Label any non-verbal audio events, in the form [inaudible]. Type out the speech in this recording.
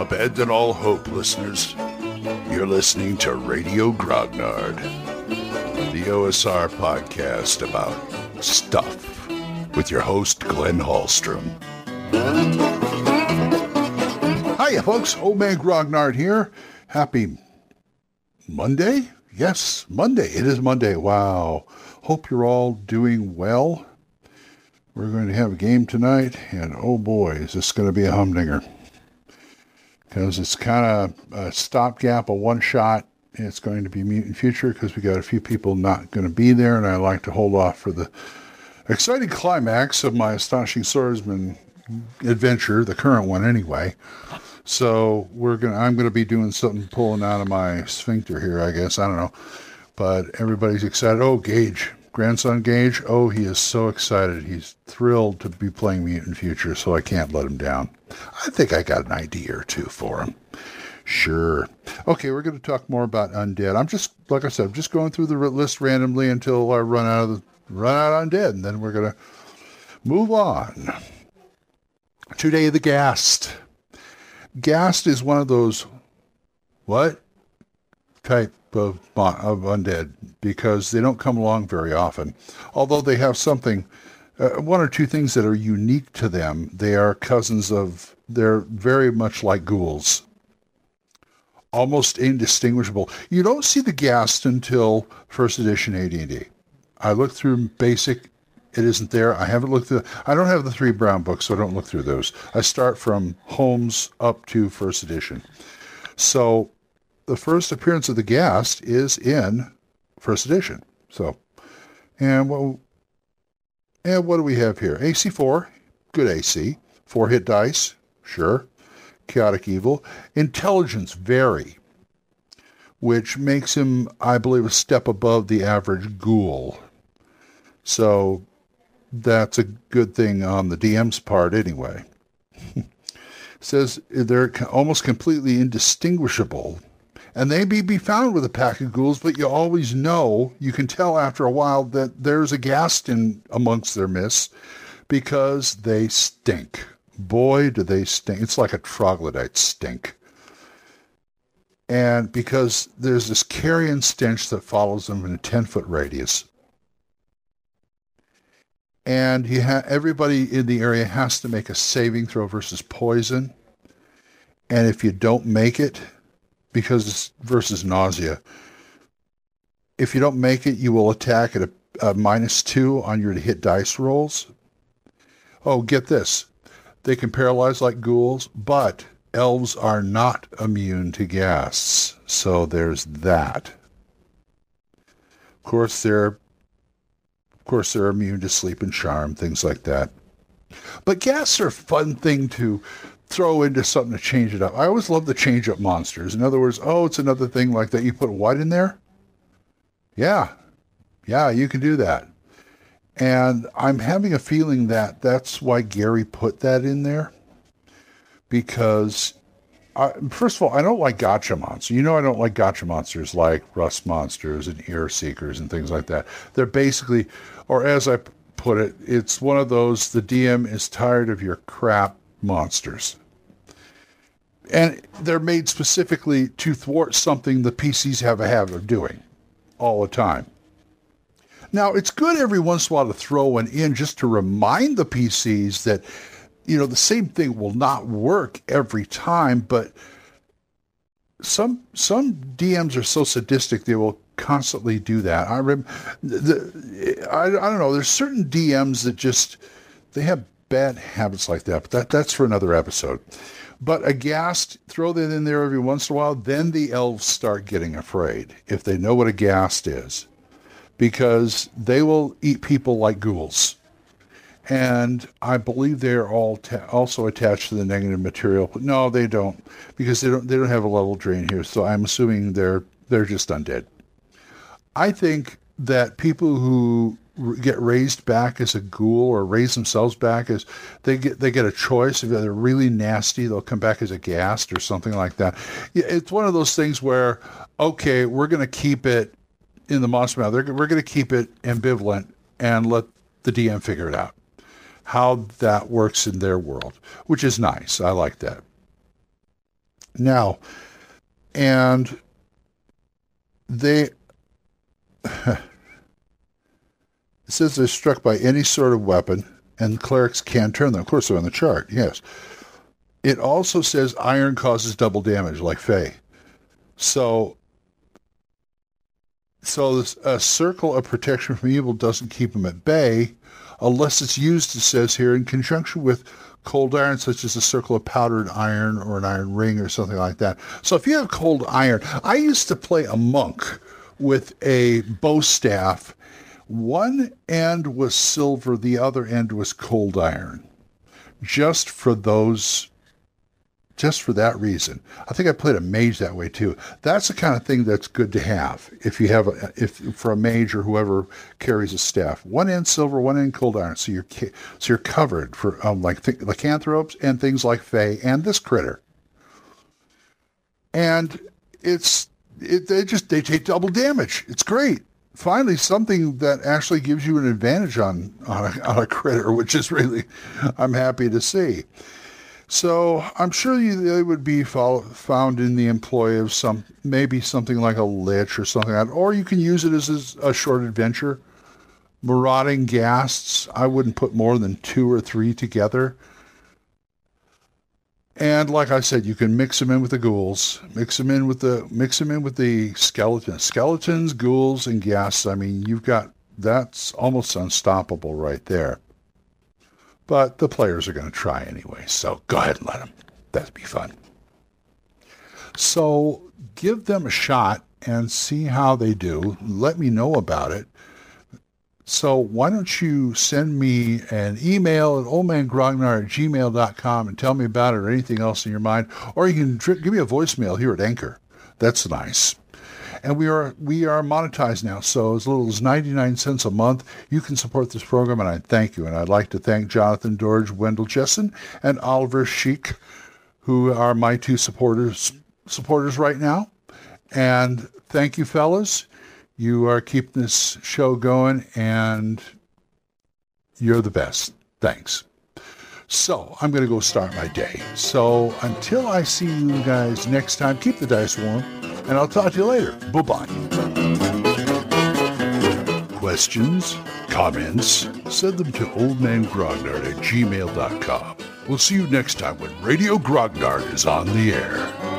Abandon all hope, listeners. You're listening to Radio Grognard, the OSR podcast about stuff with your host, Glenn Hallstrom. Hiya, folks. Old Man Grognard here. Happy Monday? Yes, Monday. It is Monday. Wow. Hope you're all doing well. We're going to have a game tonight, and oh boy, is this going to be a humdinger. Because it's kind of a stopgap, a one shot. It's going to be Mutant Future because we got a few people not going to be there, and I like to hold off for the exciting climax of my Astonishing Swordsmen adventure, the current one anyway. So we're gonna I'm gonna be doing something pulling out of my sphincter here, I guess. I don't know. But everybody's excited. Oh, Gage. Grandson Gage, oh, he is so excited. He's thrilled to be playing Mutant Future, so I can't let him down. I think I got an idea or two for him. Sure. Okay, we're going to talk more about undead. I'm just, like I said, I'm just going through the list randomly until I run out of the run out undead, and then we're going to move on. Today, the Ghast. Ghast is one of those what type of, of undead because they don't come along very often. Although they have something, uh, one or two things that are unique to them. They are cousins of, they're very much like ghouls. Almost indistinguishable. You don't see the ghast until first edition AD&D. I looked through basic. It isn't there. I haven't looked through. I don't have the three brown books, so I don't look through those. I start from Holmes up to first edition. So the first appearance of the Ghast is in first edition. So, and what, and what do we have here? AC4, good AC. Four hit dice, sure. Chaotic evil. Intelligence, very. Which makes him, I believe, a step above the average ghoul. So that's a good thing on the DM's part anyway. [laughs] says they're almost completely indistinguishable and they may be found with a pack of ghouls, but you always know, you can tell after a while that there's a ghast in amongst their midst because they stink. Boy, do they stink. It's like a troglodyte stink. And because there's this carrion stench that follows them in a 10 foot radius. And you ha- everybody in the area has to make a saving throw versus poison. And if you don't make it, because versus nausea. If you don't make it, you will attack at a, a minus two on your hit dice rolls. Oh, get this. They can paralyze like ghouls, but elves are not immune to ghasts. So there's that. Of course, they're of course they're immune to sleep and charm, things like that. But ghasts are a fun thing to throw into something to change it up. I always love the change up monsters. In other words, oh, it's another thing like that. You put what in there? Yeah. Yeah, you can do that. And I'm having a feeling that that's why Gary put that in there. Because, I, first of all, I don't like gotcha monsters. You know, I don't like gotcha monsters like rust monsters and ear seekers and things like that. They're basically, or as I put it, it's one of those the DM is tired of your crap monsters and they're made specifically to thwart something the PCs have a habit of doing all the time. Now, it's good every once in a while to throw one in just to remind the PCs that, you know, the same thing will not work every time, but some some DMs are so sadistic they will constantly do that. I rem, the, I, I don't know. There's certain DMs that just they have bad habits like that, but that that's for another episode. But a ghast, throw that in there every once in a while, then the elves start getting afraid if they know what a ghast is. Because they will eat people like ghouls. And I believe they are all ta- also attached to the negative material. But no, they don't, because they don't they don't have a level drain here. So I'm assuming they're they're just undead. I think that people who get raised back as a ghoul or raise themselves back as they get they get a choice. If they're really nasty they'll come back as a ghast or something like that. It's one of those things where okay we're going to keep it in the monster mouth. We're going to keep it ambivalent and let the dm figure it out. How that works in their world which is nice. I like that. Now, and they [laughs] it says they're struck by any sort of weapon, and clerics can turn them. Of course, they're on the chart. Yes. It also says iron causes double damage, like Fey. So, so this, a circle of protection from evil doesn't keep them at bay, unless it's used, it says here, in conjunction with cold iron, such as a circle of powdered iron or an iron ring or something like that. So if you have cold iron, I used to play a monk with a bow staff. One end was silver, the other end was cold iron. Just for those just for that reason. I think I played a mage that way too. That's the kind of thing that's good to have if you have a, if for a mage or whoever carries a staff. One end silver, one end cold iron, so you're so you're covered for um, like th- lycanthropes and things like Fey and this critter. And it's it, they just they take double damage. It's great. Finally, something that actually gives you an advantage on on a, on a critter, which is really I'm happy to see. So I'm sure you, they would be follow, found in the employ of some, maybe something like a lich or something like that, or you can use it as a short adventure. Marauding ghasts, I wouldn't put more than two or three together. And like I said, you can mix them in with the ghouls, mix them in with the mix them in with the skeletons, skeletons, ghouls, and ghasts. I mean, you've got that's almost unstoppable right there. But the players are going to try anyway, so go ahead and let them. That'd be fun. So give them a shot and see how they do. Let me know about it. So why don't you send me an email at oldmangrognard at gmail.com and tell me about it or anything else in your mind. Or you can give me a voicemail here at Anchor. That's nice and we are we are monetized now. So as little as 99 cents a month, you can support this program, and I thank you. And I'd like to thank Jonathan George, Wendell Jessen, and Oliver Sheik, who are my two supporters supporters right now. And thank you, fellas. You are keeping this show going, and you're the best. Thanks. So I'm going to go start my day. So until I see you guys next time, keep the dice warm and I'll talk to you later. Bye bye. Questions? Comments? Send them to oldmangrognard at gmail.com. We'll see you next time when Radio Grognard is on the air.